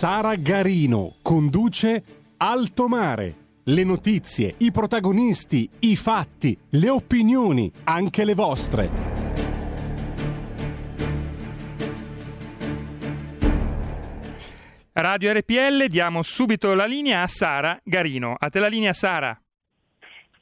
Sara Garino conduce Alto Mare. Le notizie, i protagonisti, i fatti, le opinioni, anche le vostre. Radio RPL, diamo subito la linea a Sara Garino. A te la linea Sara.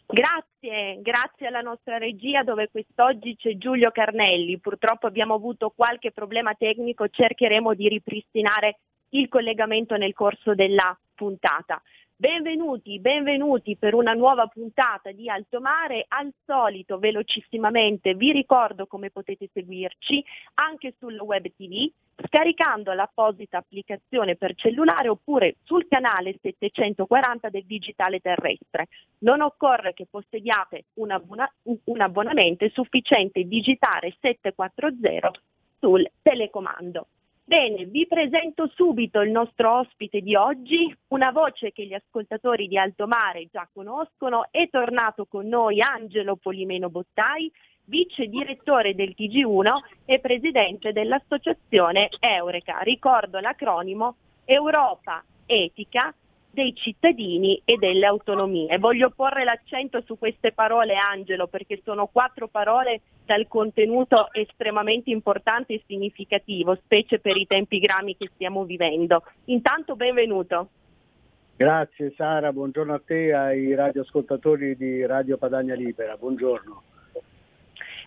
Grazie, grazie alla nostra regia dove quest'oggi c'è Giulio Carnelli. Purtroppo abbiamo avuto qualche problema tecnico, cercheremo di ripristinare il collegamento nel corso della puntata. Benvenuti, benvenuti per una nuova puntata di Alto Mare. Al solito, velocissimamente, vi ricordo come potete seguirci anche sul web TV scaricando l'apposita applicazione per cellulare oppure sul canale 740 del digitale terrestre. Non occorre che possediate un, abbona- un abbonamento, è sufficiente digitare 740 sul telecomando. Bene, vi presento subito il nostro ospite di oggi, una voce che gli ascoltatori di Alto Mare già conoscono, è tornato con noi Angelo Polimeno Bottai, vice direttore del TG1 e presidente dell'associazione Eureka. Ricordo l'acronimo Europa Etica dei cittadini e delle autonomie. Voglio porre l'accento su queste parole, Angelo, perché sono quattro parole dal contenuto estremamente importante e significativo, specie per i tempi grami che stiamo vivendo. Intanto benvenuto. Grazie Sara, buongiorno a te e ai radioascoltatori di Radio Padania Libera, buongiorno.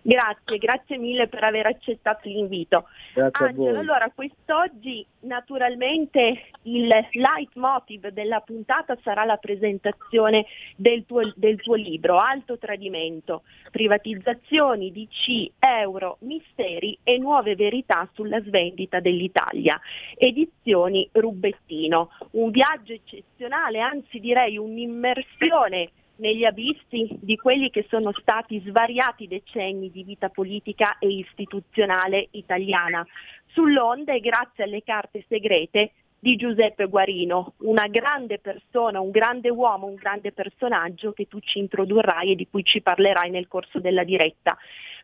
Grazie, grazie mille per aver accettato l'invito. Grazie Angelo, allora quest'oggi naturalmente il leitmotiv della puntata sarà la presentazione del tuo, del tuo libro Alto Tradimento, privatizzazioni, DC, euro, misteri e nuove verità sulla svendita dell'Italia. Edizioni Rubettino, un viaggio eccezionale, anzi direi un'immersione negli abissi di quelli che sono stati svariati decenni di vita politica e istituzionale italiana, sull'onda e grazie alle carte segrete di Giuseppe Guarino, una grande persona, un grande uomo, un grande personaggio che tu ci introdurrai e di cui ci parlerai nel corso della diretta.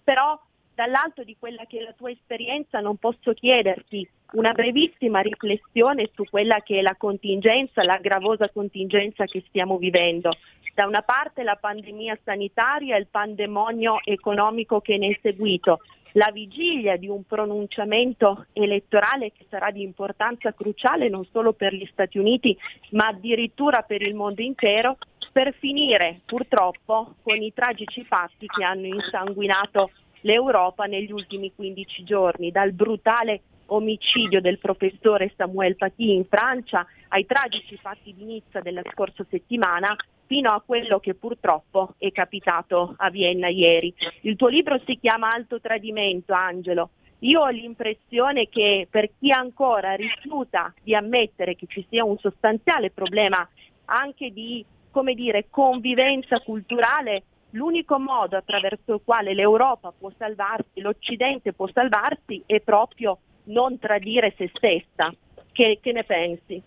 Però dall'alto di quella che è la tua esperienza non posso chiederti una brevissima riflessione su quella che è la contingenza, la gravosa contingenza che stiamo vivendo. Da una parte la pandemia sanitaria e il pandemonio economico che ne è seguito, la vigilia di un pronunciamento elettorale che sarà di importanza cruciale non solo per gli Stati Uniti ma addirittura per il mondo intero, per finire purtroppo con i tragici fatti che hanno insanguinato l'Europa negli ultimi 15 giorni, dal brutale omicidio del professore Samuel Paty in Francia ai tragici fatti di Nizza della scorsa settimana fino a quello che purtroppo è capitato a Vienna ieri. Il tuo libro si chiama Alto Tradimento, Angelo. Io ho l'impressione che per chi ancora rifiuta di ammettere che ci sia un sostanziale problema anche di come dire, convivenza culturale l'unico modo attraverso il quale l'Europa può salvarsi, l'Occidente può salvarsi è proprio non tradire se stessa. Che, che ne pensi?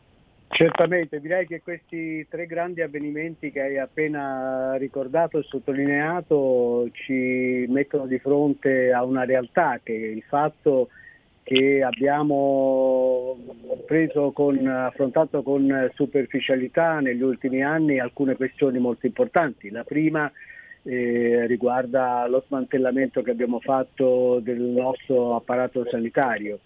Certamente, direi che questi tre grandi avvenimenti che hai appena ricordato e sottolineato ci mettono di fronte a una realtà che il fatto che abbiamo con, affrontato con superficialità negli ultimi anni alcune questioni molto importanti. La prima eh, riguarda lo smantellamento che abbiamo fatto del nostro apparato sanitario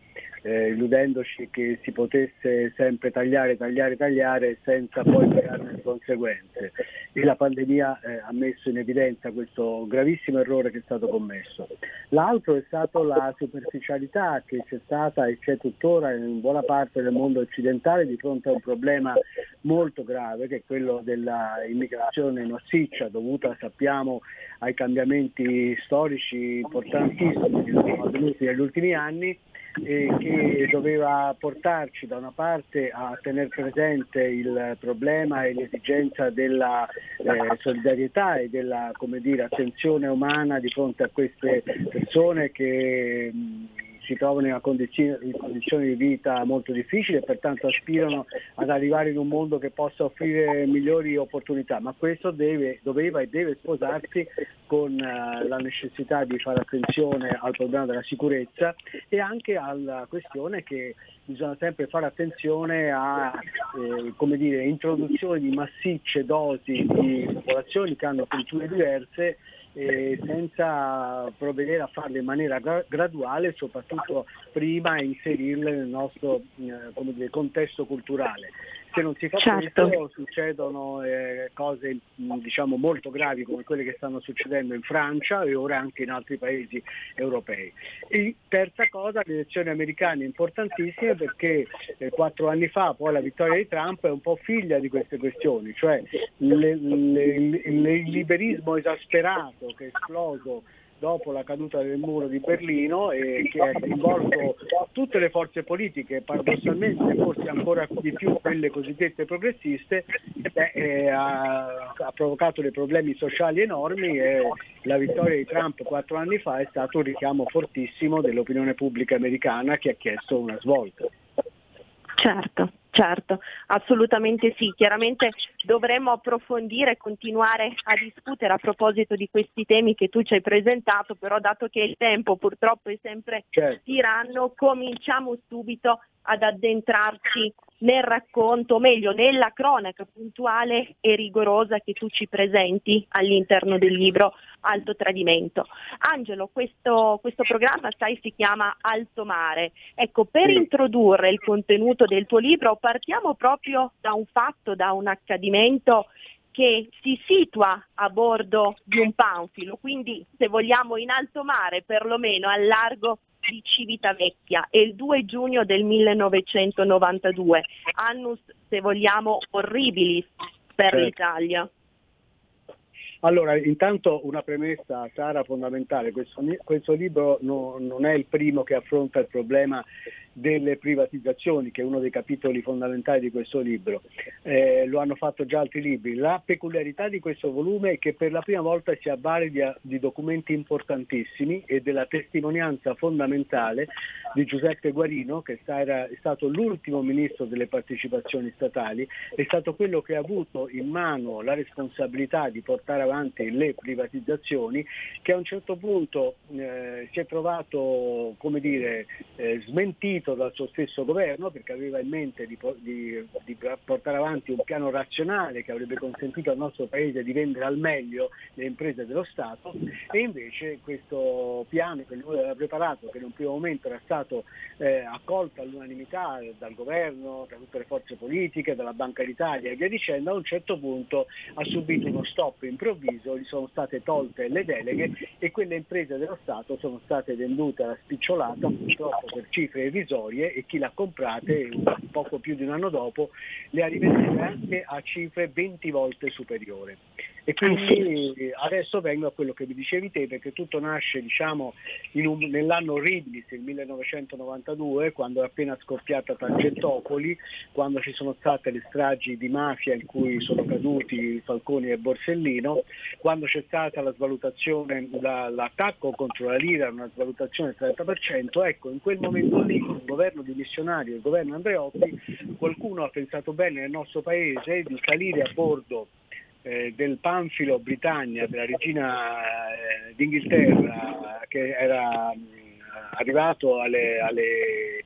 eh, illudendoci che si potesse sempre tagliare, tagliare, tagliare senza poi pagarne le conseguenze. E la pandemia eh, ha messo in evidenza questo gravissimo errore che è stato commesso. L'altro è stata la superficialità che c'è stata e c'è tuttora in buona parte del mondo occidentale di fronte a un problema molto grave che è quello dell'immigrazione massiccia dovuta, sappiamo, ai cambiamenti storici importantissimi che sono avvenuti negli ultimi anni e che doveva portarci da una parte a tenere presente il problema e l'esigenza della eh, solidarietà e della dire, attenzione umana di fronte a queste persone che mh, si trovano in, condizione, in condizioni di vita molto difficili e pertanto aspirano ad arrivare in un mondo che possa offrire migliori opportunità, ma questo deve, doveva e deve sposarsi con uh, la necessità di fare attenzione al problema della sicurezza e anche alla questione che bisogna sempre fare attenzione a eh, dire, introduzione di massicce dosi di popolazioni che hanno culture diverse eh, senza provvedere a farle in maniera gra- graduale, soprattutto prima inserirle nel nostro eh, dire, contesto culturale se non si fa certo. questo succedono eh, cose diciamo, molto gravi come quelle che stanno succedendo in Francia e ora anche in altri paesi europei. E terza cosa, le elezioni americane importantissime perché eh, quattro anni fa poi la vittoria di Trump è un po' figlia di queste questioni, cioè le, le, il liberismo esasperato che è esploso dopo la caduta del muro di Berlino e che ha coinvolto tutte le forze politiche, paradossalmente forse ancora di più quelle cosiddette progressiste, beh, eh, ha, ha, provocato dei problemi sociali enormi e la vittoria di Trump quattro anni fa è stato un richiamo fortissimo dell'opinione pubblica americana che ha chiesto una svolta. Certo. Certo, assolutamente sì. Chiaramente dovremmo approfondire e continuare a discutere a proposito di questi temi che tu ci hai presentato, però dato che il tempo purtroppo è sempre certo. tiranno, cominciamo subito ad addentrarci nel racconto, o meglio nella cronaca puntuale e rigorosa che tu ci presenti all'interno del libro Alto Tradimento. Angelo, questo, questo programma sai si chiama Alto Mare. Ecco, per introdurre il contenuto del tuo libro partiamo proprio da un fatto, da un accadimento che si situa a bordo di un panfilo, quindi se vogliamo in alto mare, perlomeno al largo di Civitavecchia è il 2 giugno del 1992, annus se vogliamo orribilis per certo. l'Italia. Allora, intanto una premessa, Sara, fondamentale. Questo, questo libro no, non è il primo che affronta il problema delle privatizzazioni, che è uno dei capitoli fondamentali di questo libro. Eh, lo hanno fatto già altri libri. La peculiarità di questo volume è che per la prima volta si avvale di, di documenti importantissimi e della testimonianza fondamentale di Giuseppe Guarino, che era, è stato l'ultimo ministro delle partecipazioni statali, è stato quello che ha avuto in mano la responsabilità di portare avanti le privatizzazioni, che a un certo punto eh, si è trovato come dire, eh, smentito seguito dal suo stesso governo perché aveva in mente di, di, di, portare avanti un piano razionale che avrebbe consentito al nostro Paese di vendere al meglio le imprese dello Stato e invece questo piano che lui aveva preparato, che in un primo momento era stato eh, accolto all'unanimità dal governo, da tutte le forze politiche, dalla Banca d'Italia e via dicendo, a un certo punto ha subito uno stop improvviso, gli sono state tolte le deleghe e quelle imprese dello Stato sono state vendute alla spicciolata purtroppo per cifre irrisorie provvisorie e chi l'ha comprate poco più di un anno dopo le ha rivendute anche a cifre 20 volte superiori. E quindi adesso vengo a quello che vi dicevi te, perché tutto nasce diciamo, un, nell'anno Ridlis, il 1992, quando è appena scoppiata Tangentopoli, quando ci sono state le stragi di mafia in cui sono caduti Falconi e Borsellino, quando c'è stata la svalutazione, la, l'attacco contro la lira, una svalutazione del 30%, ecco, in quel momento lì, il governo dimissionario, il governo Andreotti, qualcuno ha pensato bene nel nostro paese di salire a bordo eh, del panfilo Britannia della regina eh, d'Inghilterra che era mh, arrivato alle, alle,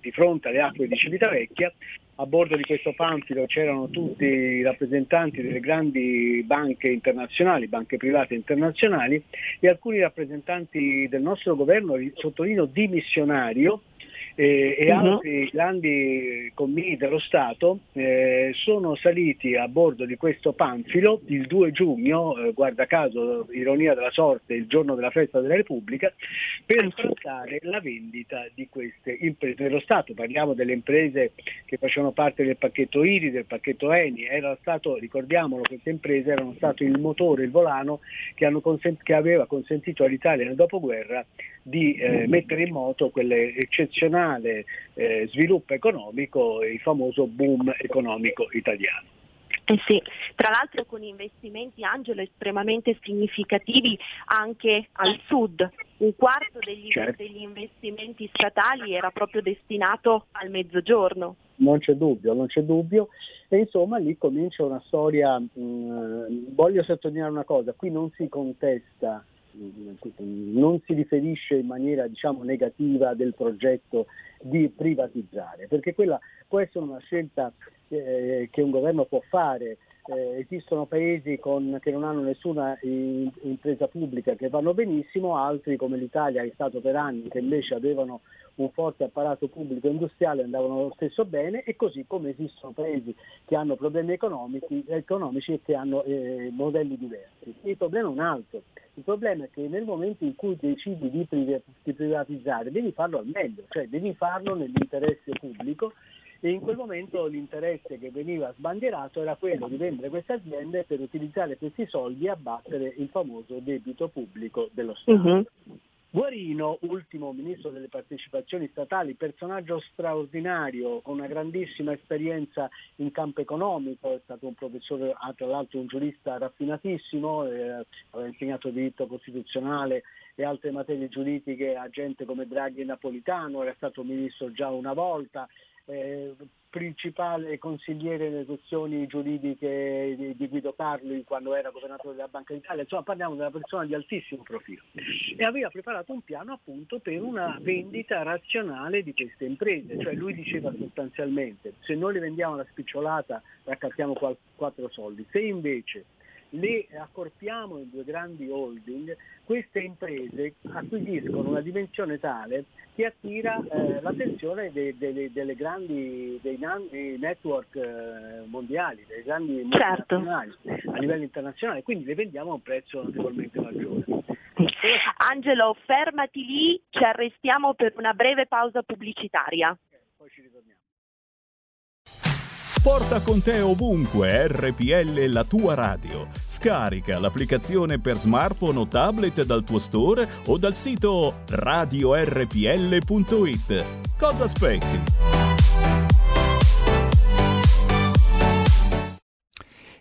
di fronte alle acque di Civitavecchia. A bordo di questo panfilo c'erano tutti i rappresentanti delle grandi banche internazionali, banche private internazionali e alcuni rappresentanti del nostro governo, sottolineo dimissionario, e, e uh-huh. altri grandi commini dello Stato eh, sono saliti a bordo di questo panfilo il 2 giugno, eh, guarda caso, ironia della sorte, il giorno della festa della Repubblica, per trattare la vendita di queste imprese dello Stato. Parliamo delle imprese che facevano parte del pacchetto IRI, del pacchetto ENI, era stato, ricordiamolo, queste imprese erano state il motore, il volano che, consent- che aveva consentito all'Italia nel dopoguerra di eh, mettere in moto quell'eccezionale eh, sviluppo economico, il famoso boom economico italiano. Eh sì, tra l'altro con investimenti Angelo estremamente significativi anche al sud. Un quarto degli, certo. degli investimenti statali era proprio destinato al mezzogiorno. Non c'è dubbio, non c'è dubbio. E insomma lì comincia una storia, mh, mm, voglio sottolineare una cosa, qui non si contesta non si riferisce in maniera diciamo, negativa del progetto di privatizzare, perché quella può essere una scelta eh, che un governo può fare. Eh, esistono paesi con, che non hanno nessuna in, impresa pubblica che vanno benissimo, altri come l'Italia che è stato per anni che invece avevano un forte apparato pubblico industriale andavano lo stesso bene e così come esistono paesi che hanno problemi economici, economici e che hanno eh, modelli diversi. Il problema è un altro, il problema è che nel momento in cui decidi di, privatizzare devi farlo al meglio, cioè devi farlo nell'interesse pubblico e in quel momento l'interesse che veniva sbandierato era quello di vendere queste aziende per utilizzare questi soldi e abbattere il famoso debito pubblico dello Stato. Uh-huh. Guarino, ultimo ministro delle partecipazioni statali, personaggio straordinario con una grandissima esperienza in campo economico, è stato un professore, tra l'altro un giurista raffinatissimo, eh, aveva insegnato diritto costituzionale e altre materie giuridiche a gente come Draghi e Napolitano, era stato ministro già una volta, eh, principale consigliere nelle questioni giuridiche di, di, Guido Carli quando era governatore della Banca d'Italia, insomma parliamo di una persona di altissimo profilo. E aveva preparato un piano appunto per una vendita razionale di queste imprese, cioè lui diceva sostanzialmente se noi le vendiamo alla spicciolata raccattiamo quattro soldi, se invece le accorpiamo in due grandi holding, queste imprese acquisiscono una dimensione tale che attira eh, l'attenzione dei, dei, delle grandi, dei, dei network eh, mondiali, dei grandi certo. multinazionali a livello internazionale, quindi le vendiamo a un prezzo notevolmente maggiore. Angelo, fermati lì, ci arrestiamo per una breve pausa pubblicitaria. Okay, poi ci ritorniamo. Porta con te ovunque RPL la tua radio. Scarica l'applicazione per smartphone o tablet dal tuo store o dal sito radiorpl.it. Cosa aspetti?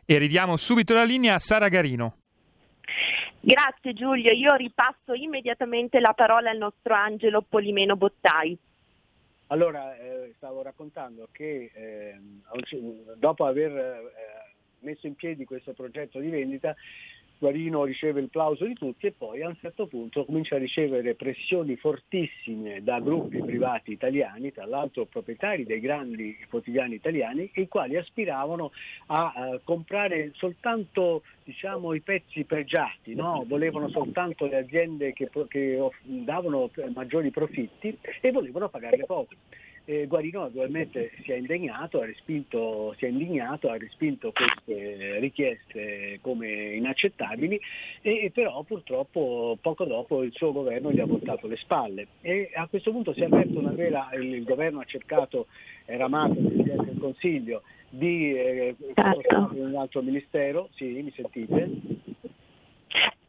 E ridiamo subito la linea a Sara Garino. Grazie Giulio, io ripasso immediatamente la parola al nostro Angelo Polimeno Bottai. Allora, eh, stavo raccontando che eh, dopo aver eh, messo in piedi questo progetto di vendita, Guarino riceve il plauso di tutti e poi a un certo punto comincia a ricevere pressioni fortissime da gruppi privati italiani, tra l'altro proprietari dei grandi quotidiani italiani, i quali aspiravano a, a comprare soltanto diciamo, i pezzi pregiati, no? volevano soltanto le aziende che, che davano maggiori profitti e volevano pagarle poco. Eh, Guarino naturalmente si è indignato, ha respinto, si è indignato, ha respinto queste richieste come inaccettabili e, e però purtroppo poco dopo il suo governo gli ha voltato le spalle e a questo punto si è aperto una vera, il, il governo ha cercato, era amato il Presidente del Consiglio, di eh, certo. un altro ministero, sì, mi sentite?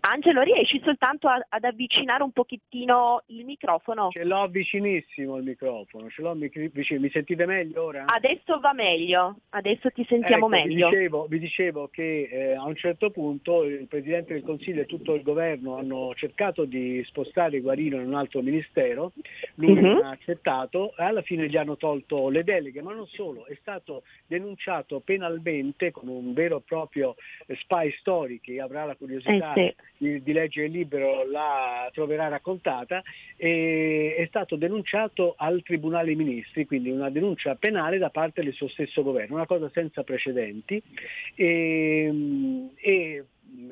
Angelo, riesci soltanto a, ad avvicinare un pochettino il microfono? Ce l'ho vicinissimo il microfono, ce l'ho vicino. Mi sentite meglio ora? Adesso va meglio, adesso ti sentiamo ecco, meglio. Vi dicevo, vi dicevo che eh, a un certo punto il Presidente del Consiglio e tutto il governo hanno cercato di spostare Guarino in un altro ministero, lui uh-huh. non ha accettato e alla fine gli hanno tolto le deleghe, ma non solo, è stato denunciato penalmente con un vero e proprio spy story che avrà la curiosità eh sì di, di leggere il libro la troverà raccontata, è stato denunciato al Tribunale dei Ministri, quindi una denuncia penale da parte del suo stesso governo, una cosa senza precedenti. E, e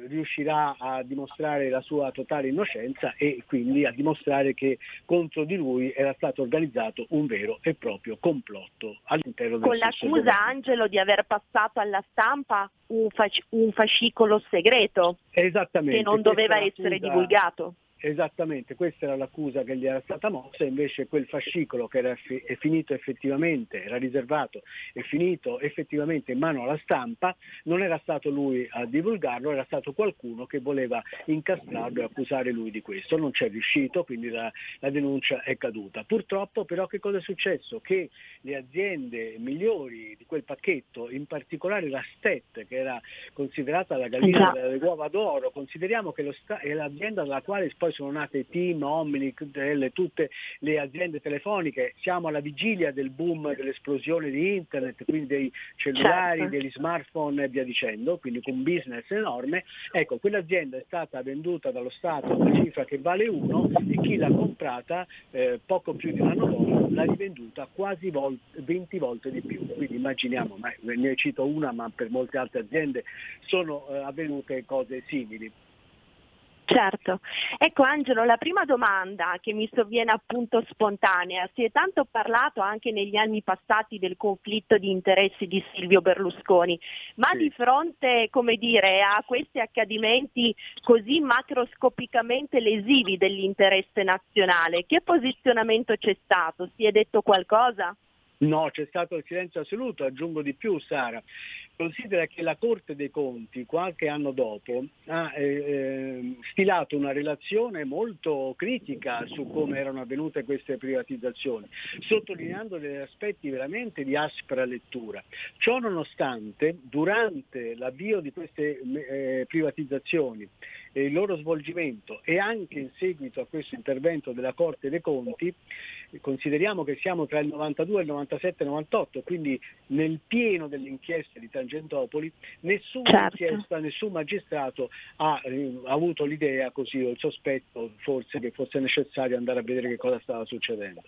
riuscirà a dimostrare la sua totale innocenza e quindi a dimostrare che contro di lui era stato organizzato un vero e proprio complotto all'interno del Con l'accusa Angelo di aver passato alla stampa un, fasc- un fascicolo segreto che non doveva essere divulgato. Esattamente, questa era l'accusa che gli era stata mossa, invece quel fascicolo che era fi- è finito effettivamente, era riservato, è finito effettivamente in mano alla stampa, non era stato lui a divulgarlo, era stato qualcuno che voleva incastrarlo e accusare lui di questo. Non c'è riuscito, quindi la, la denuncia è caduta. Purtroppo però che cosa è successo? Che le aziende migliori di quel pacchetto, in particolare la Stet, che era considerata la gallina delle uova d'oro, consideriamo che sta- è l'azienda dalla quale poi poi sono nate Team, Omnic, tutte le aziende telefoniche, siamo alla vigilia del boom dell'esplosione di internet, quindi dei cellulari, certo. degli smartphone e via dicendo, quindi con un business enorme. Ecco, quell'azienda è stata venduta dallo Stato a una cifra che vale uno e chi l'ha comprata eh, poco più di un anno dopo l'ha rivenduta quasi vol- 20 volte di più. Quindi immaginiamo, ma ne cito una, ma per molte altre aziende sono eh, avvenute cose simili. Certo. Ecco Angelo, la prima domanda che mi sovviene appunto spontanea, si è tanto parlato anche negli anni passati del conflitto di interessi di Silvio Berlusconi, ma sì. di fronte, come dire, a questi accadimenti così macroscopicamente lesivi dell'interesse nazionale, che posizionamento c'è stato? Si è detto qualcosa? No, c'è stato il silenzio assoluto, aggiungo di più Sara. Considera che la Corte dei Conti qualche anno dopo ha eh, eh, stilato una relazione molto critica su come erano avvenute queste privatizzazioni, sottolineando degli aspetti veramente di aspra lettura. Ciò nonostante, durante l'avvio di queste eh, privatizzazioni e il loro svolgimento e anche in seguito a questo intervento della Corte dei Conti, consideriamo che siamo tra il 92 e il 97 98, quindi nel pieno delle inchieste di Tangentopoli, Tangentopoli, nessuna certo. inchiesta, nessun magistrato ha, eh, avuto l'idea così o il sospetto forse che fosse necessario andare a vedere che cosa stava succedendo.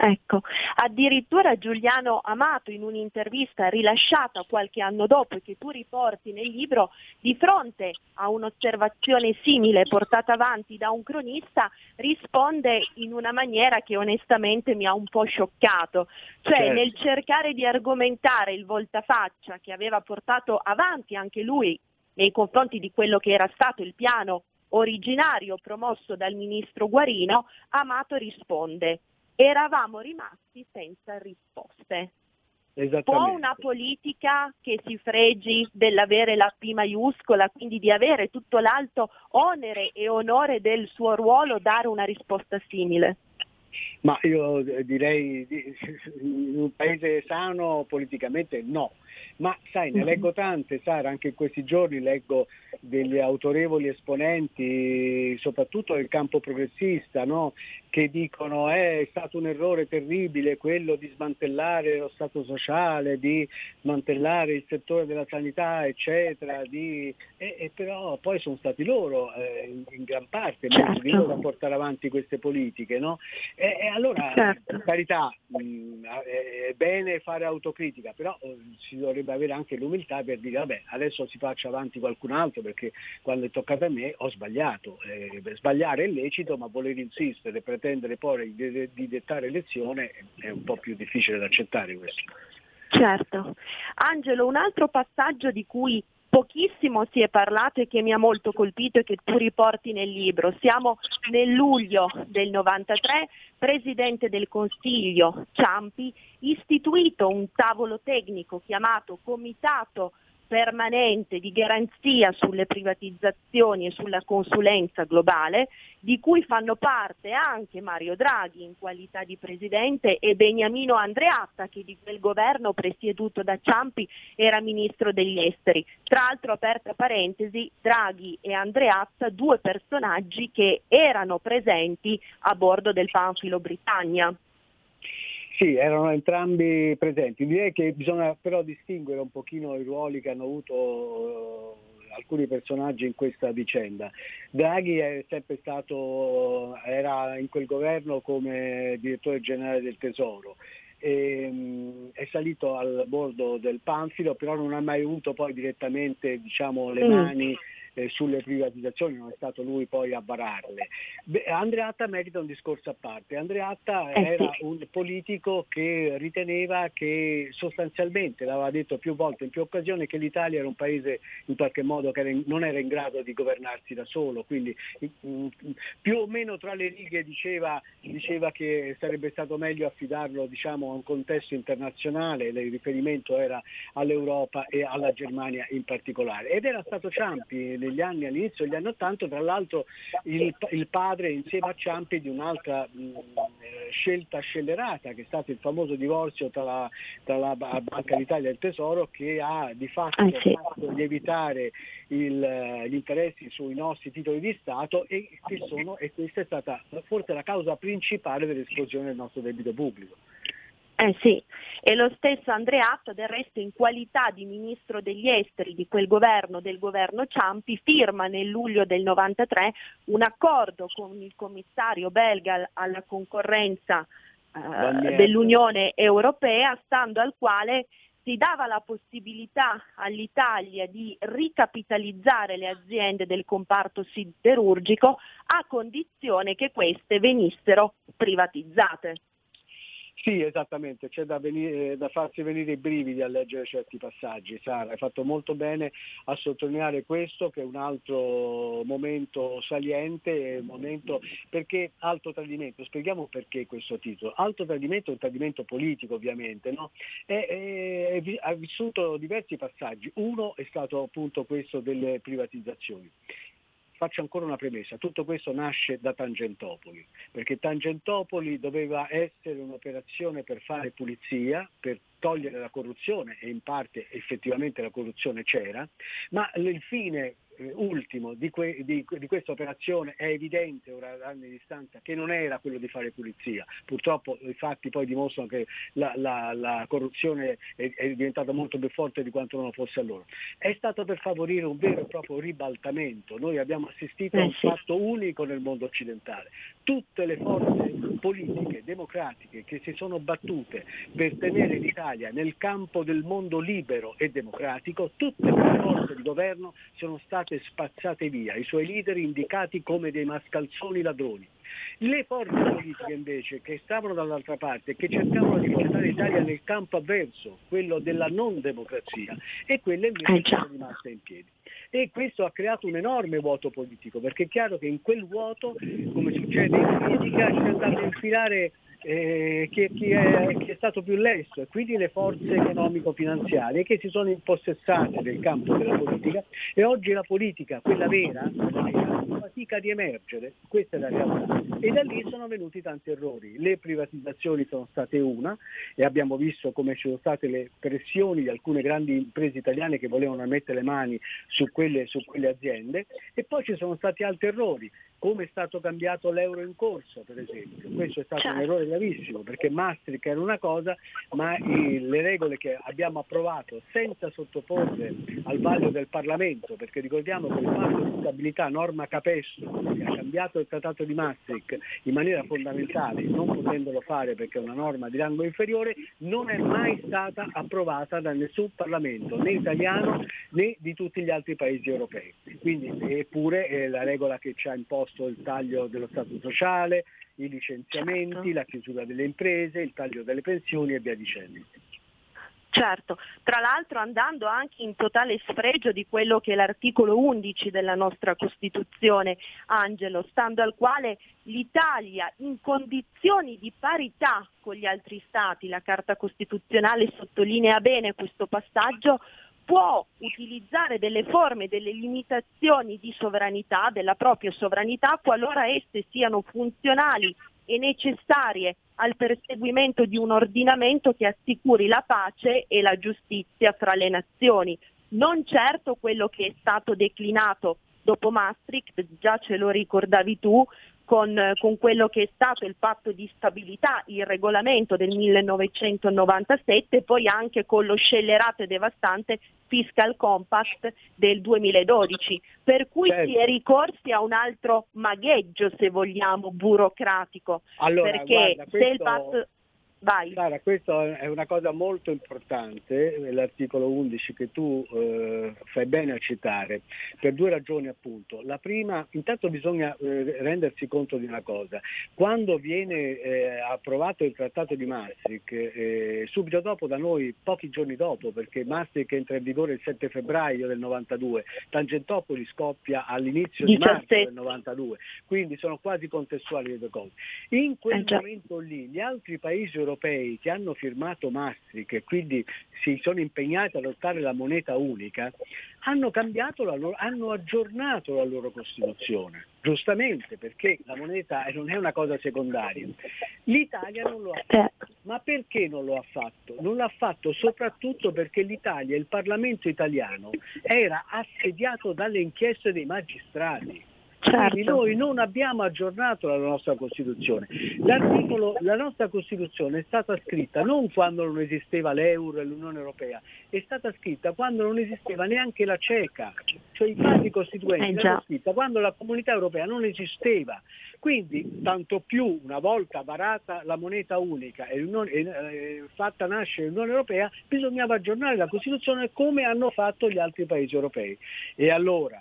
Ecco, addirittura Giuliano Amato in un'intervista rilasciata qualche anno dopo e che tu riporti nel libro, di fronte a un'osservazione simile portata avanti da un cronista, risponde in una maniera che onestamente mi ha un po' scioccato, cioè certo. nel cercare di argomentare il voltafaccia che aveva portato avanti anche lui nei confronti di quello che era stato il piano originario promosso dal ministro Guarino, Amato risponde eravamo rimasti senza risposte. Può una politica che si fregi dell'avere la P maiuscola, quindi di avere tutto l'alto onere e onore del suo ruolo, dare una risposta simile? Ma io direi in un paese sano politicamente no. Ma sai, ne leggo tante, Sara, anche in questi giorni leggo degli autorevoli esponenti, soprattutto del campo progressista, no? che dicono eh, è stato un errore terribile quello di smantellare lo Stato sociale, di smantellare il settore della sanità, eccetera, di... e, e però poi sono stati loro eh, in, in, gran parte, certo. di loro a portare avanti queste politiche. No? E, e, allora, certo. per carità, mh, è bene fare autocritica, però eh, si dovrebbe avere anche l'umiltà per dire vabbè adesso si faccia avanti qualcun altro perché quando è toccato a me ho sbagliato. Eh, sbagliare è lecito, ma voler insistere, pretendere poi di, di dettare lezione è un po' più difficile da accettare questo. Certo. Angelo, un altro passaggio di cui pochissimo si è parlato e che mi ha molto colpito e che tu riporti nel libro. Siamo nel luglio del 93, Presidente del Consiglio Ciampi istituito un tavolo tecnico chiamato Comitato permanente di garanzia sulle privatizzazioni e sulla consulenza globale, di cui fanno parte anche Mario Draghi in qualità di presidente e Beniamino Andreatta che di quel governo presieduto da Ciampi era ministro degli esteri. Tra l'altro, aperta parentesi, Draghi e Andreatta due personaggi che erano presenti a bordo del Panfilo Britannia. Sì, erano entrambi presenti. Direi che bisogna però distinguere un pochino i ruoli che hanno avuto uh, alcuni personaggi in questa vicenda. Draghi è sempre stato, era in quel governo come direttore generale del Tesoro. ehm, è salito al bordo del panfilo, però non ha mai avuto poi direttamente diciamo, le Mm. mani eh, sulle privatizzazioni, non è stato lui poi a vararle. Beh, Andreatta merita un discorso a parte. Andreatta Eh, era sì. un politico che riteneva che sostanzialmente, l'aveva detto più volte in più occasioni, che l'Italia era un paese in qualche modo che era in- non era in grado di governarsi da solo, quindi più o meno tra le righe diceva, diceva che sarebbe stato meglio affidarlo diciamo, a un contesto internazionale, il riferimento era all'Europa e alla Germania in particolare. Ed era stato Ciampi negli anni, all'inizio degli anni Ottanta, tra l'altro il, il padre insieme a Ciampi di un'altra mh, eh, scelta scellerata, che è stato il famoso divorzio tra la, tra la Ba- Banca d'Italia e il Tesoro, che ha di fatto Ah, sì. fatto lievitare il, gli interessi sui nostri titoli di Stato e, che sono, e questa è stata forse la causa principale dell'esplosione del nostro debito pubblico. Eh sì, e lo stesso Andreatta del resto in qualità di ministro degli esteri di quel governo, del governo Ciampi, firma nel luglio del 93 un accordo con il commissario belga alla concorrenza eh, dell'Unione Europea, stando al quale si dava la possibilità all'Italia di ricapitalizzare le aziende del comparto siderurgico a condizione che queste venissero privatizzate. Sì, esattamente, c'è da, venire- da farsi venire i brividi a leggere certi passaggi, Sara, hai fatto molto bene a sottolineare questo che è un altro momento saliente, momento perché alto tradimento, spieghiamo perché questo titolo, alto tradimento è un tradimento politico ovviamente, no? È- vi- ha vissuto diversi passaggi, uno è stato appunto questo delle privatizzazioni. Faccio ancora una premessa, tutto questo nasce da Tangentopoli, perché Tangentopoli doveva essere un'operazione per fare pulizia, per togliere la corruzione e in parte effettivamente la corruzione c'era, ma il fine eh, ultimo di, que- di- di questa operazione è evidente ora da anni di distanza che non era quello di fare pulizia. Purtroppo i fatti poi dimostrano che la, la- la corruzione è, è diventata molto più forte di quanto non lo fosse allora. È stato per favorire un vero e proprio ribaltamento. Noi abbiamo assistito a Eh un fatto unico nel mondo occidentale. Tutte le forze politiche, democratiche che si sono battute per tenere l'Italia nel campo del mondo libero e democratico, tutte le forze di governo sono state spazzate via, i suoi leader indicati come dei mascalzoni ladroni. Le forze politiche invece che stavano dall'altra parte, che cercavano di portare l'Italia nel campo avverso, quello della non democrazia, e quelle invece Eh sono rimaste in piedi. E questo ha creato un enorme vuoto politico, perché è chiaro che in quel vuoto, come succede in politica, c'è andato a infilare eh, chi, chi è, chi è stato più lesto e quindi le forze economico-finanziarie che si sono impossessate del campo della politica e oggi la politica, quella vera, fatica di emergere, questa è la realtà. E da lì sono venuti tanti errori. Le privatizzazioni sono state una e abbiamo visto come ci sono state le pressioni di alcune grandi imprese italiane che volevano mettere le mani su quelle, su quelle aziende e poi ci sono stati altri errori, come è stato cambiato l'euro in corso per esempio. Questo è stato un Certo. errore gravissimo perché Maastricht era una cosa ma i- le regole che abbiamo approvato senza sottoporre al vaglio del Parlamento, perché ricordiamo che il patto di stabilità, norma che ha cambiato il trattato di Maastricht in maniera fondamentale, non potendolo fare perché è una norma di rango inferiore, non è mai stata approvata da nessun Parlamento, né italiano né di tutti gli altri paesi europei. Quindi, eppure è la regola che ci ha imposto il taglio dello Stato sociale, i licenziamenti, Certo. la chiusura delle imprese, il taglio delle pensioni e via dicendo. Certo, tra l'altro andando anche in totale sfregio di quello che è l'articolo 11 della nostra Costituzione, Angelo, stando al quale l'Italia in condizioni di parità con gli altri Stati, la Carta Costituzionale sottolinea bene questo passaggio, può utilizzare delle forme, delle limitazioni di sovranità, della propria sovranità, qualora esse siano funzionali e necessarie al perseguimento di un ordinamento che assicuri la pace e la giustizia fra le nazioni. Non certo quello che è stato declinato dopo Maastricht, già ce lo ricordavi tu, con, con quello che è stato il patto di stabilità, il regolamento del 1997 e poi anche con lo scellerato e devastante Fiscal Compact del 2012, per cui Certo. si è ricorsi a un altro magheggio, se vogliamo, burocratico, Allora, perché guarda, se il questo- patto... Vai. Sara, questa è una cosa molto importante, l'articolo 11 che tu eh, fai bene a citare, per due ragioni appunto. La prima, intanto bisogna eh, rendersi conto di una cosa, quando viene eh, approvato il trattato di Maastricht, eh, subito dopo da noi, pochi giorni dopo, perché Maastricht entra in vigore il 7 febbraio del 92, Tangentopoli scoppia all'inizio 17. di marzo del 92, quindi sono quasi contestuali le due cose. In quel eh, momento lì gli altri paesi europei europei che hanno firmato Maastricht e quindi si sono impegnati ad adottare la moneta unica, hanno cambiato la loro, hanno aggiornato la loro Costituzione, giustamente perché la moneta non è una cosa secondaria. L'Italia non lo ha fatto, ma perché non lo ha fatto? Non l'ha fatto soprattutto perché l'Italia, il Parlamento italiano, era assediato dalle inchieste dei magistrati. Certo. Quindi noi non abbiamo aggiornato la nostra Costituzione. la nostra Costituzione è stata scritta non quando non esisteva l'euro e l'Unione Europea, è stata scritta quando non esisteva neanche la CECA, cioè i padri costituenti eh, l'hanno scritta quando la comunità europea non esisteva. Quindi tanto più una volta varata la moneta unica e eh, fatta nascere l'Unione Europea, bisognava aggiornare la Costituzione come hanno fatto gli altri paesi europei. E allora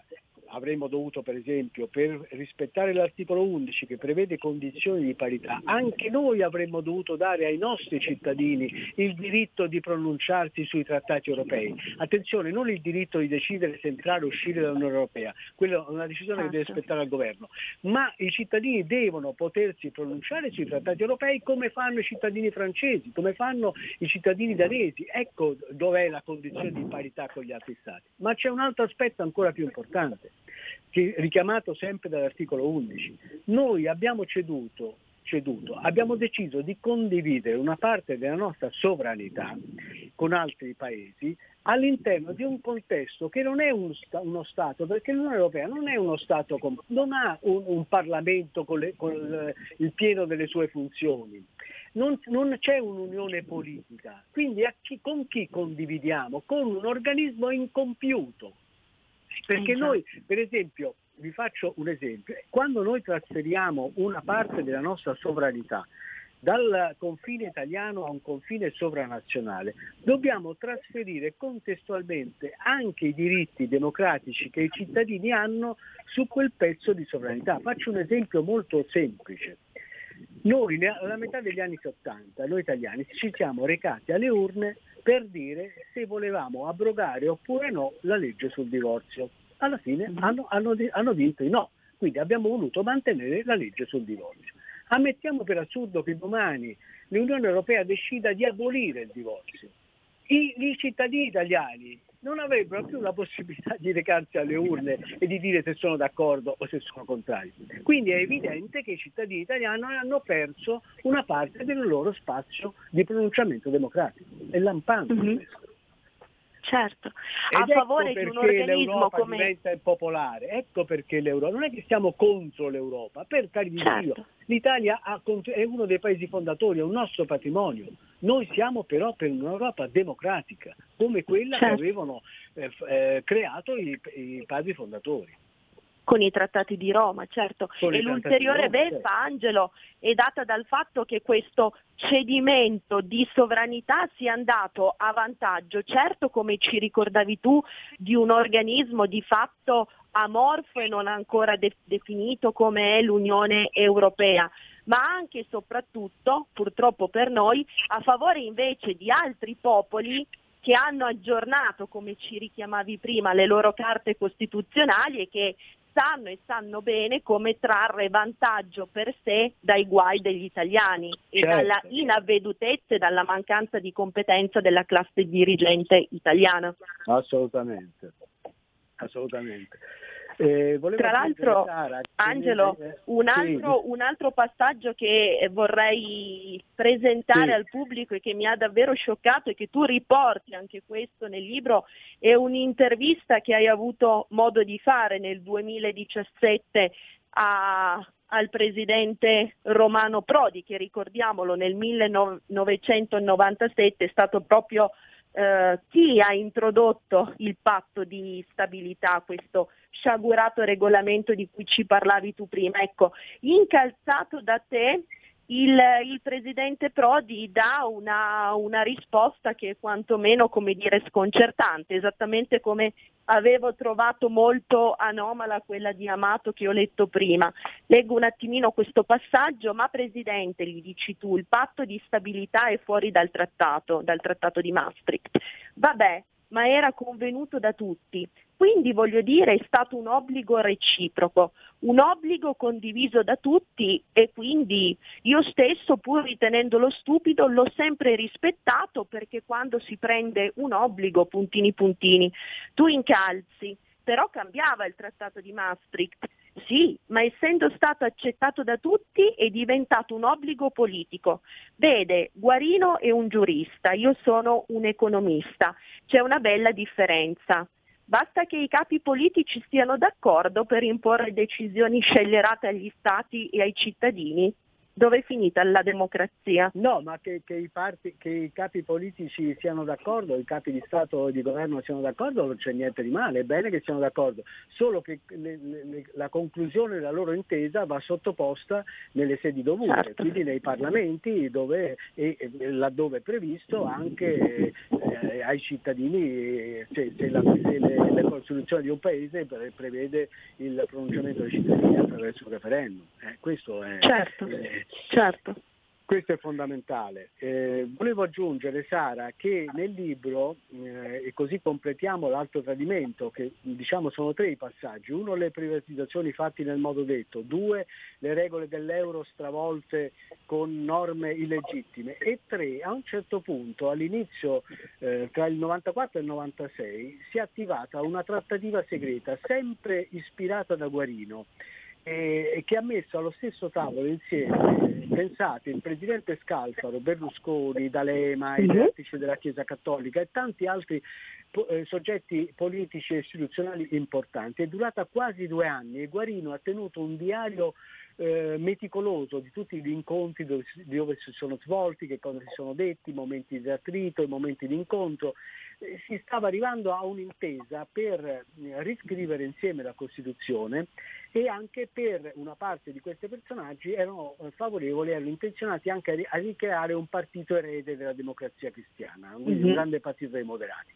avremmo dovuto per esempio, per rispettare l'articolo 11 che prevede condizioni di parità, anche noi avremmo dovuto dare ai nostri cittadini il diritto di pronunciarsi sui trattati europei. Attenzione, non il diritto di decidere se entrare o uscire dall'Unione Europea, quella è una decisione certo. che deve certo. aspettare al governo, ma i cittadini devono potersi pronunciare sui trattati europei come fanno i cittadini francesi, come fanno i cittadini danesi. Ecco dov'è la condizione di parità con gli altri Stati. Ma c'è un altro aspetto ancora più importante richiamato sempre dall'articolo 11. Noi abbiamo ceduto, ceduto, abbiamo deciso di condividere una parte della nostra sovranità con altri paesi all'interno di un contesto che non è uno, uno Stato, perché l'Unione Europea non è uno Stato, non ha un, un Parlamento con, le, con il, il, pieno delle sue funzioni. Non, non c'è un'unione politica, quindi chi, con chi condividiamo? Con un organismo incompiuto, perché noi, per esempio, vi faccio un esempio, quando noi trasferiamo una parte della nostra sovranità dal confine italiano a un confine sovranazionale, dobbiamo trasferire contestualmente anche i diritti democratici che i cittadini hanno su quel pezzo di sovranità. Faccio un esempio molto semplice. Noi, alla metà degli anni 70, noi italiani ci siamo recati alle urne per dire se volevamo abrogare oppure no la legge sul divorzio. Alla fine mm-hmm. hanno, hanno, hanno vinto i no, quindi abbiamo voluto mantenere la legge sul divorzio. Ammettiamo per assurdo che domani l'Unione Europea decida di abolire il divorzio. I, I, cittadini italiani non avrebbero più la possibilità di recarsi alle urne e di dire se sono d'accordo o se sono contrari. Quindi è evidente che i cittadini italiani hanno perso una parte del loro spazio di pronunciamento democratico. È lampante mm-hmm. Certo, a Ed ecco favore ecco di un organismo come... diventa impopolare, ecco perché l'Europa, non è che siamo contro l'Europa, per carità certo. di Dio, l'Italia è uno dei paesi fondatori, è un nostro patrimonio, noi siamo però per un'Europa democratica, come quella certo. che avevano eh, eh, creato i, i padri fondatori con i trattati di Roma, certo. Con e l'ulteriore beffa, certo. Angelo, è data dal fatto che questo cedimento di sovranità sia andato a vantaggio, certo come ci ricordavi tu, di un organismo di fatto amorfo e non ancora de- definito come è l'Unione Europea, ma anche e soprattutto, purtroppo per noi, a favore invece di altri popoli che hanno aggiornato, come ci richiamavi prima, le loro carte costituzionali e che sanno e sanno bene come trarre vantaggio per sé dai guai degli italiani e certo. dalla inavvedutezza e dalla mancanza di competenza della classe dirigente italiana. Assolutamente, assolutamente. Eh, Tra l'altro, Sara, Angelo, eh, un, altro, sì. un, altro, passaggio che vorrei presentare sì. al pubblico e che mi ha davvero scioccato e che tu riporti anche questo nel libro è un'intervista che hai avuto modo di fare nel 2017 a, al presidente Romano Prodi, che ricordiamolo nel 1997 è stato proprio eh, chi ha introdotto il patto di stabilità, questo sciagurato regolamento di cui ci parlavi tu prima. Ecco, incalzato da te il, il, presidente Prodi dà una, una, risposta che è quantomeno come dire, sconcertante, esattamente come avevo trovato molto anomala quella di Amato che ho letto prima. Leggo un attimino questo passaggio, ma Presidente, gli dici tu, il patto di stabilità è fuori dal trattato, dal trattato di Maastricht. Vabbè, ma era convenuto da tutti. Quindi voglio dire è stato un obbligo reciproco, un obbligo condiviso da tutti e quindi io stesso pur ritenendolo stupido l'ho sempre rispettato perché quando si prende un obbligo puntini puntini tu incalzi, però cambiava il trattato di Maastricht. Sì, ma essendo stato accettato da tutti è diventato un obbligo politico. Vede, Guarino è un giurista, io sono un economista, c'è una bella differenza. Basta che i capi politici stiano d'accordo per imporre decisioni scellerate agli Stati e ai cittadini dove è finita la democrazia? No, ma che, che, i parti, che, i capi politici siano d'accordo, i capi di Stato e di governo siano d'accordo, non c'è niente di male, è bene che siano d'accordo, solo che le, le, la conclusione della loro intesa va sottoposta nelle sedi dovute, certo. quindi nei parlamenti dove, e, e laddove è previsto anche eh, ai cittadini, se, se, la, se le, la Costituzione di un paese prevede il pronunciamento dei cittadini attraverso un referendum. Eh, questo è, certo. eh, certo. Questo è fondamentale. Eh, volevo aggiungere, Sara, che nel libro, eh, e così completiamo l'altro tradimento, che diciamo sono tre i passaggi. Uno, le privatizzazioni fatte nel modo detto. Due, le regole dell'euro stravolte con norme illegittime. E tre, a un certo punto, all'inizio, eh, tra il 94 e il 96, si è attivata una trattativa segreta, sempre ispirata da Guarino che ha messo allo stesso tavolo insieme, pensate, il presidente Scalfaro, Berlusconi, D'Alema, i mhm. vertici della Chiesa Cattolica e tanti altri eh, soggetti politici e istituzionali importanti. È durata quasi due anni e Guarino ha tenuto un diario eh, meticoloso di tutti gli incontri dove, dove, si sono svolti, che cosa si sono detti, i momenti di attrito, i momenti di incontro eh, si stava arrivando a un'intesa per eh, riscrivere insieme la Costituzione e anche per una parte di questi personaggi erano eh, favorevoli, erano intenzionati anche a ricreare un partito erede della democrazia cristiana, un mm-hmm. grande partito dei moderati.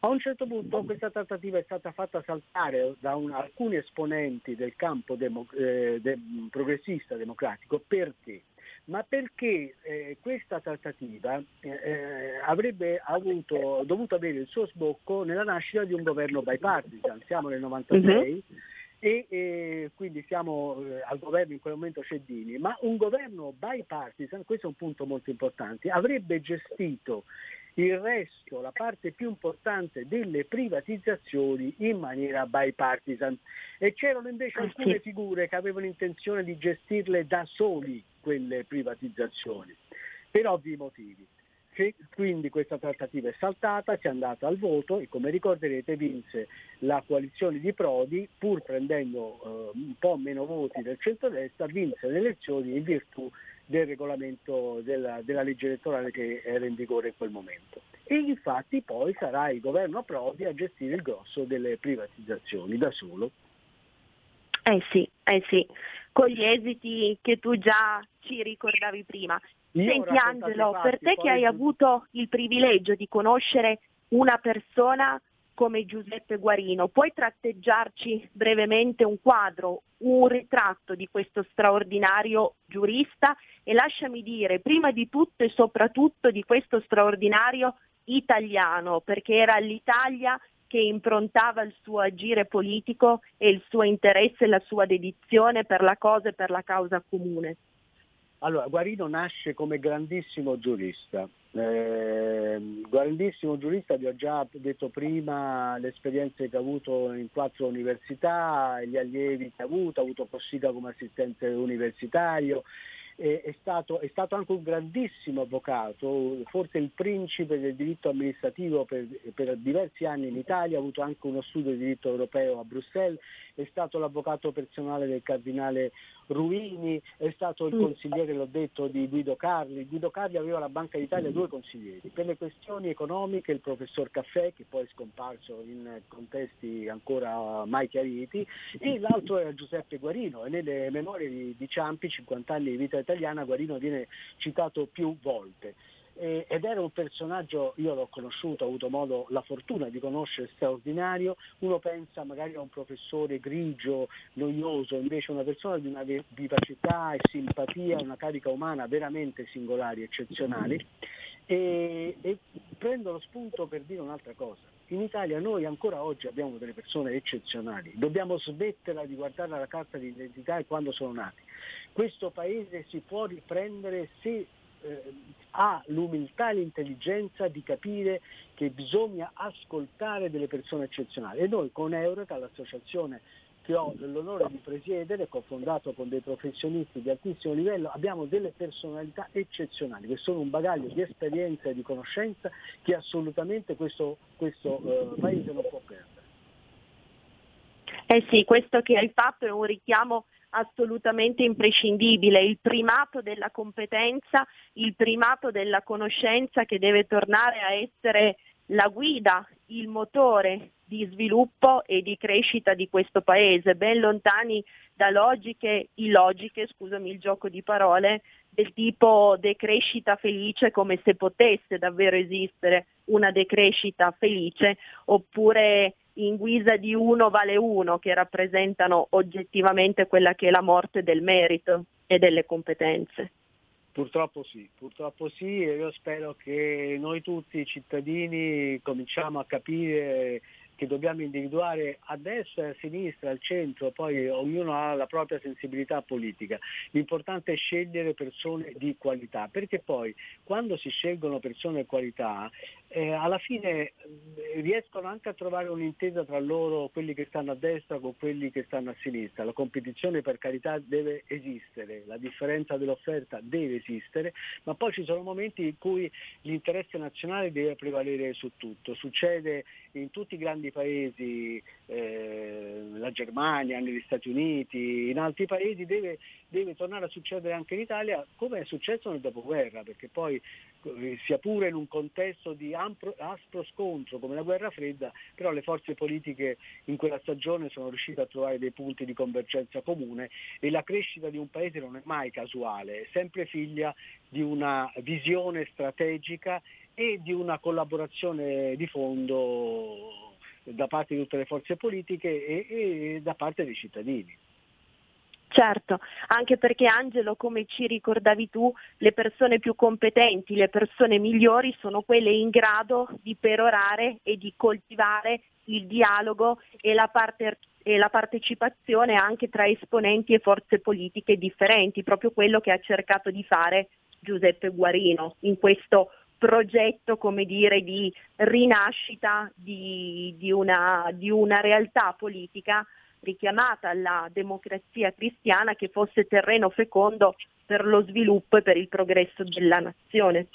A un certo punto questa trattativa è stata fatta saltare da un, alcuni esponenti del campo demo, eh, de, progressista democratico perché? ma perché eh, questa trattativa eh, eh, avrebbe avuto, dovuto avere il suo sbocco nella nascita di un governo bipartisan, siamo nel 96 uh-huh. E eh, quindi siamo eh, al governo in quel momento Ceddini, ma un governo bipartisan, questo è un punto molto importante, avrebbe gestito il resto, la parte più importante delle privatizzazioni in maniera bipartisan e c'erano invece ah, alcune figure che avevano intenzione di gestirle da soli quelle privatizzazioni, per ovvi motivi. Quindi questa trattativa è saltata, si è andata al voto e come ricorderete vinse la coalizione di Prodi, pur prendendo eh, un po' meno voti del centrodestra, vinse le elezioni in virtù del regolamento della, della, legge elettorale che era in vigore in quel momento. E infatti poi sarà il governo Prodi a gestire il grosso delle privatizzazioni da solo. Eh sì, eh sì, con gli esiti che tu già ci ricordavi prima. Senti Angelo, fatti, per te che hai avuto il privilegio di conoscere una persona come Giuseppe Guarino. Puoi tratteggiarci brevemente un quadro, un ritratto di questo straordinario giurista e lasciami dire prima di tutto e soprattutto di questo straordinario italiano, perché era l'Italia che improntava il suo agire politico e il suo interesse e la sua dedizione per la cosa e per la causa comune. Allora, Guarino nasce come grandissimo giurista. Eh, grandissimo giurista, vi ho già detto prima le esperienze che ha avuto in quattro università, gli allievi che ha avuto, ha avuto Cossiga come assistente universitario, è stato, è, stato, anche un grandissimo avvocato, forse il principe del diritto amministrativo per, per, diversi anni in Italia, ha avuto anche uno studio di diritto europeo a Bruxelles, è stato l'avvocato personale del cardinale Ruini, è stato il mm. consigliere, l'ho detto, di Guido Carli. Guido Carli aveva la Banca d'Italia due consiglieri. Per le questioni economiche il professor Caffè, che poi è scomparso in contesti ancora mai chiariti, e l'altro era Giuseppe Guarino. E nelle memorie di, di Ciampi, 50 anni di vita italiana, Guarino viene citato più volte. Ed era un personaggio, io l'ho conosciuto, ho avuto modo, la fortuna di conoscere, straordinario, uno pensa magari a un professore grigio, noioso, invece una persona di una vivacità e simpatia, una carica umana veramente singolari, eccezionali, e, e prendo lo spunto per dire un'altra cosa. In Italia noi ancora oggi abbiamo delle persone eccezionali, dobbiamo smetterla di guardare la carta di identità e quando sono nati. Questo paese si può riprendere se eh, ha l'umiltà e l'intelligenza di capire che bisogna ascoltare delle persone eccezionali. E noi con Eureka, l'associazione che ho l'onore di presiedere, che con dei professionisti di altissimo livello, abbiamo delle personalità eccezionali, che sono un bagaglio di esperienza e di conoscenza che assolutamente questo, questo eh, Paese non può perdere. Eh sì, questo che hai fatto è un richiamo assolutamente imprescindibile, il primato della competenza, il primato della conoscenza che deve tornare a essere la guida, il motore di sviluppo e di crescita di questo paese, ben lontani da logiche illogiche, scusami il gioco di parole, del tipo decrescita felice come se potesse davvero esistere una decrescita felice oppure in guisa di uno vale uno che rappresentano oggettivamente quella che è la morte del merito e delle competenze. Purtroppo sì, purtroppo sì e io spero che noi tutti cittadini cominciamo a capire che dobbiamo individuare a destra, a sinistra, al centro, poi ognuno ha la propria sensibilità politica. L'importante è scegliere persone di qualità, perché poi quando si scelgono persone di qualità eh, alla fine eh, riescono anche a trovare un'intesa tra loro, quelli che stanno a destra con quelli che stanno a sinistra. La competizione per carità deve esistere, la differenza dell'offerta deve esistere, ma poi ci sono momenti in cui l'interesse nazionale deve prevalere su tutto. Succede in tutti i grandi paesi, eh, la Germania, negli Stati Uniti, in altri paesi, deve, deve tornare a succedere anche in Italia come è successo nel dopoguerra, perché poi eh, sia pure in un contesto di ampro, aspro scontro come la guerra fredda, però le forze politiche in quella stagione sono riuscite a trovare dei punti di convergenza comune e la crescita di un paese non è mai casuale, è sempre figlia di una visione strategica e di una collaborazione di fondo da parte di tutte le forze politiche e, e da parte dei cittadini. Certo, anche perché Angelo, come ci ricordavi tu, le persone più competenti, le persone migliori sono quelle in grado di perorare e di coltivare il dialogo e la, parte, e la partecipazione anche tra esponenti e forze politiche differenti, proprio quello che ha cercato di fare Giuseppe Guarino in questo progetto come dire, di rinascita di, di, una, di una realtà politica richiamata alla democrazia cristiana che fosse terreno fecondo per lo sviluppo e per il progresso della nazione.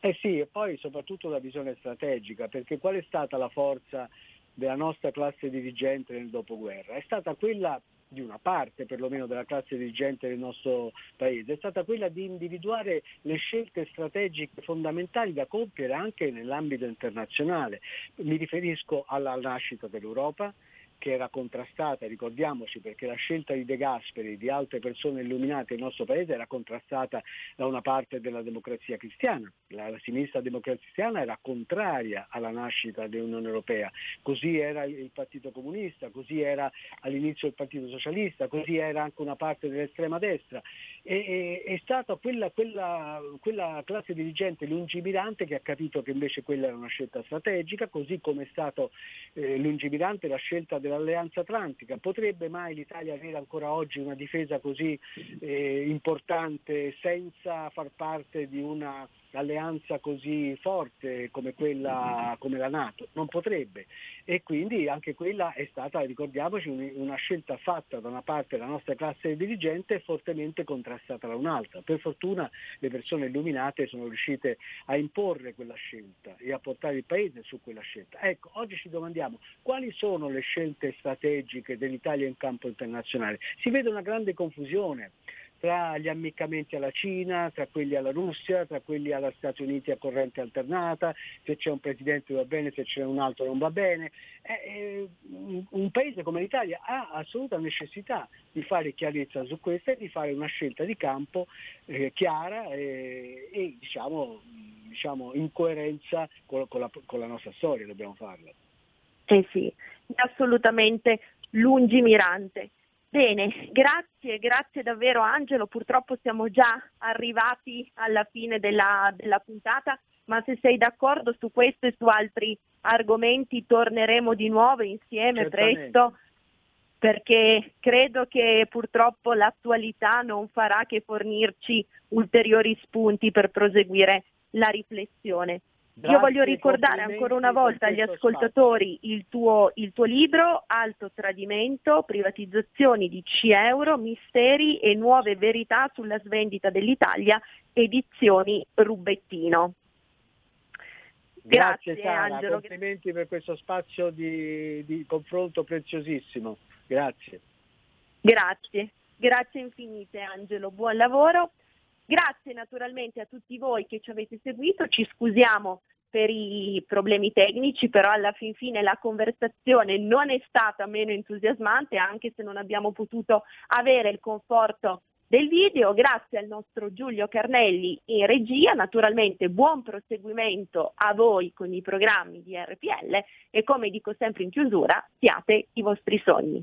Eh sì, e poi soprattutto la visione strategica, perché qual è stata la forza della nostra classe dirigente nel dopoguerra? È stata quella di una parte perlomeno della classe dirigente del nostro paese, è stata quella di individuare le scelte strategiche fondamentali da compiere anche nell'ambito internazionale. Mi riferisco alla nascita dell'Europa, che era contrastata, ricordiamoci perché la scelta di De Gasperi e di altre persone illuminate nel nostro paese era contrastata da una parte della democrazia cristiana. La, la sinistra cristiana era contraria alla nascita dell'Unione Europea, così era il Partito Comunista, così era all'inizio il Partito Socialista, così era anche una parte dell'estrema destra. E, e, è stata quella, quella, quella classe dirigente lungimirante che ha capito che invece quella era una scelta strategica, così come è stato eh, lungimirante la scelta della dell'Alleanza Atlantica. Potrebbe mai l'Italia avere ancora oggi una difesa così eh, importante senza far parte di una alleanza così forte come quella come la Nato, non potrebbe e quindi anche quella è stata, ricordiamoci, una scelta fatta da una parte della nostra classe dirigente e fortemente contrastata da un'altra. Per fortuna le persone illuminate sono riuscite a imporre quella scelta e a portare il Paese su quella scelta. Ecco, oggi ci domandiamo quali sono le scelte scelte strategiche dell'Italia in campo internazionale. Si vede una grande confusione tra gli ammiccamenti alla Cina, tra quelli alla Russia, tra quelli agli Stati Uniti a corrente alternata, se c'è un presidente va bene, se c'è un altro non va bene. Eh, eh, un paese come l'Italia ha assoluta necessità di fare chiarezza su questo e di fare una scelta di campo eh, chiara e, e diciamo, diciamo, in coerenza con, con, la, con la nostra storia dobbiamo farla. Eh sì, assolutamente lungimirante. Bene, grazie, grazie davvero Angelo, purtroppo siamo già arrivati alla fine della, della puntata, ma se sei d'accordo su questo e su altri argomenti torneremo di nuovo insieme Certamente. presto perché credo che purtroppo l'attualità non farà che fornirci ulteriori spunti per proseguire la riflessione. Grazie, Io voglio ricordare ancora una volta agli ascoltatori il tuo, il tuo, libro Alto Tradimento, privatizzazioni di C euro, misteri e nuove verità sulla svendita dell'Italia, edizioni Rubettino. Grazie, Grazie Sara, Angelo. complimenti per questo spazio di, di confronto preziosissimo. Grazie. Grazie, grazie infinite Angelo, buon lavoro. Grazie naturalmente a tutti voi che ci avete seguito, ci scusiamo per i problemi tecnici, però alla fin fine la conversazione non è stata meno entusiasmante, anche se non abbiamo potuto avere il conforto del video. Grazie al nostro Giulio Carnelli in regia, naturalmente buon proseguimento a voi con i programmi di RPL e come dico sempre in chiusura, siate i vostri sogni.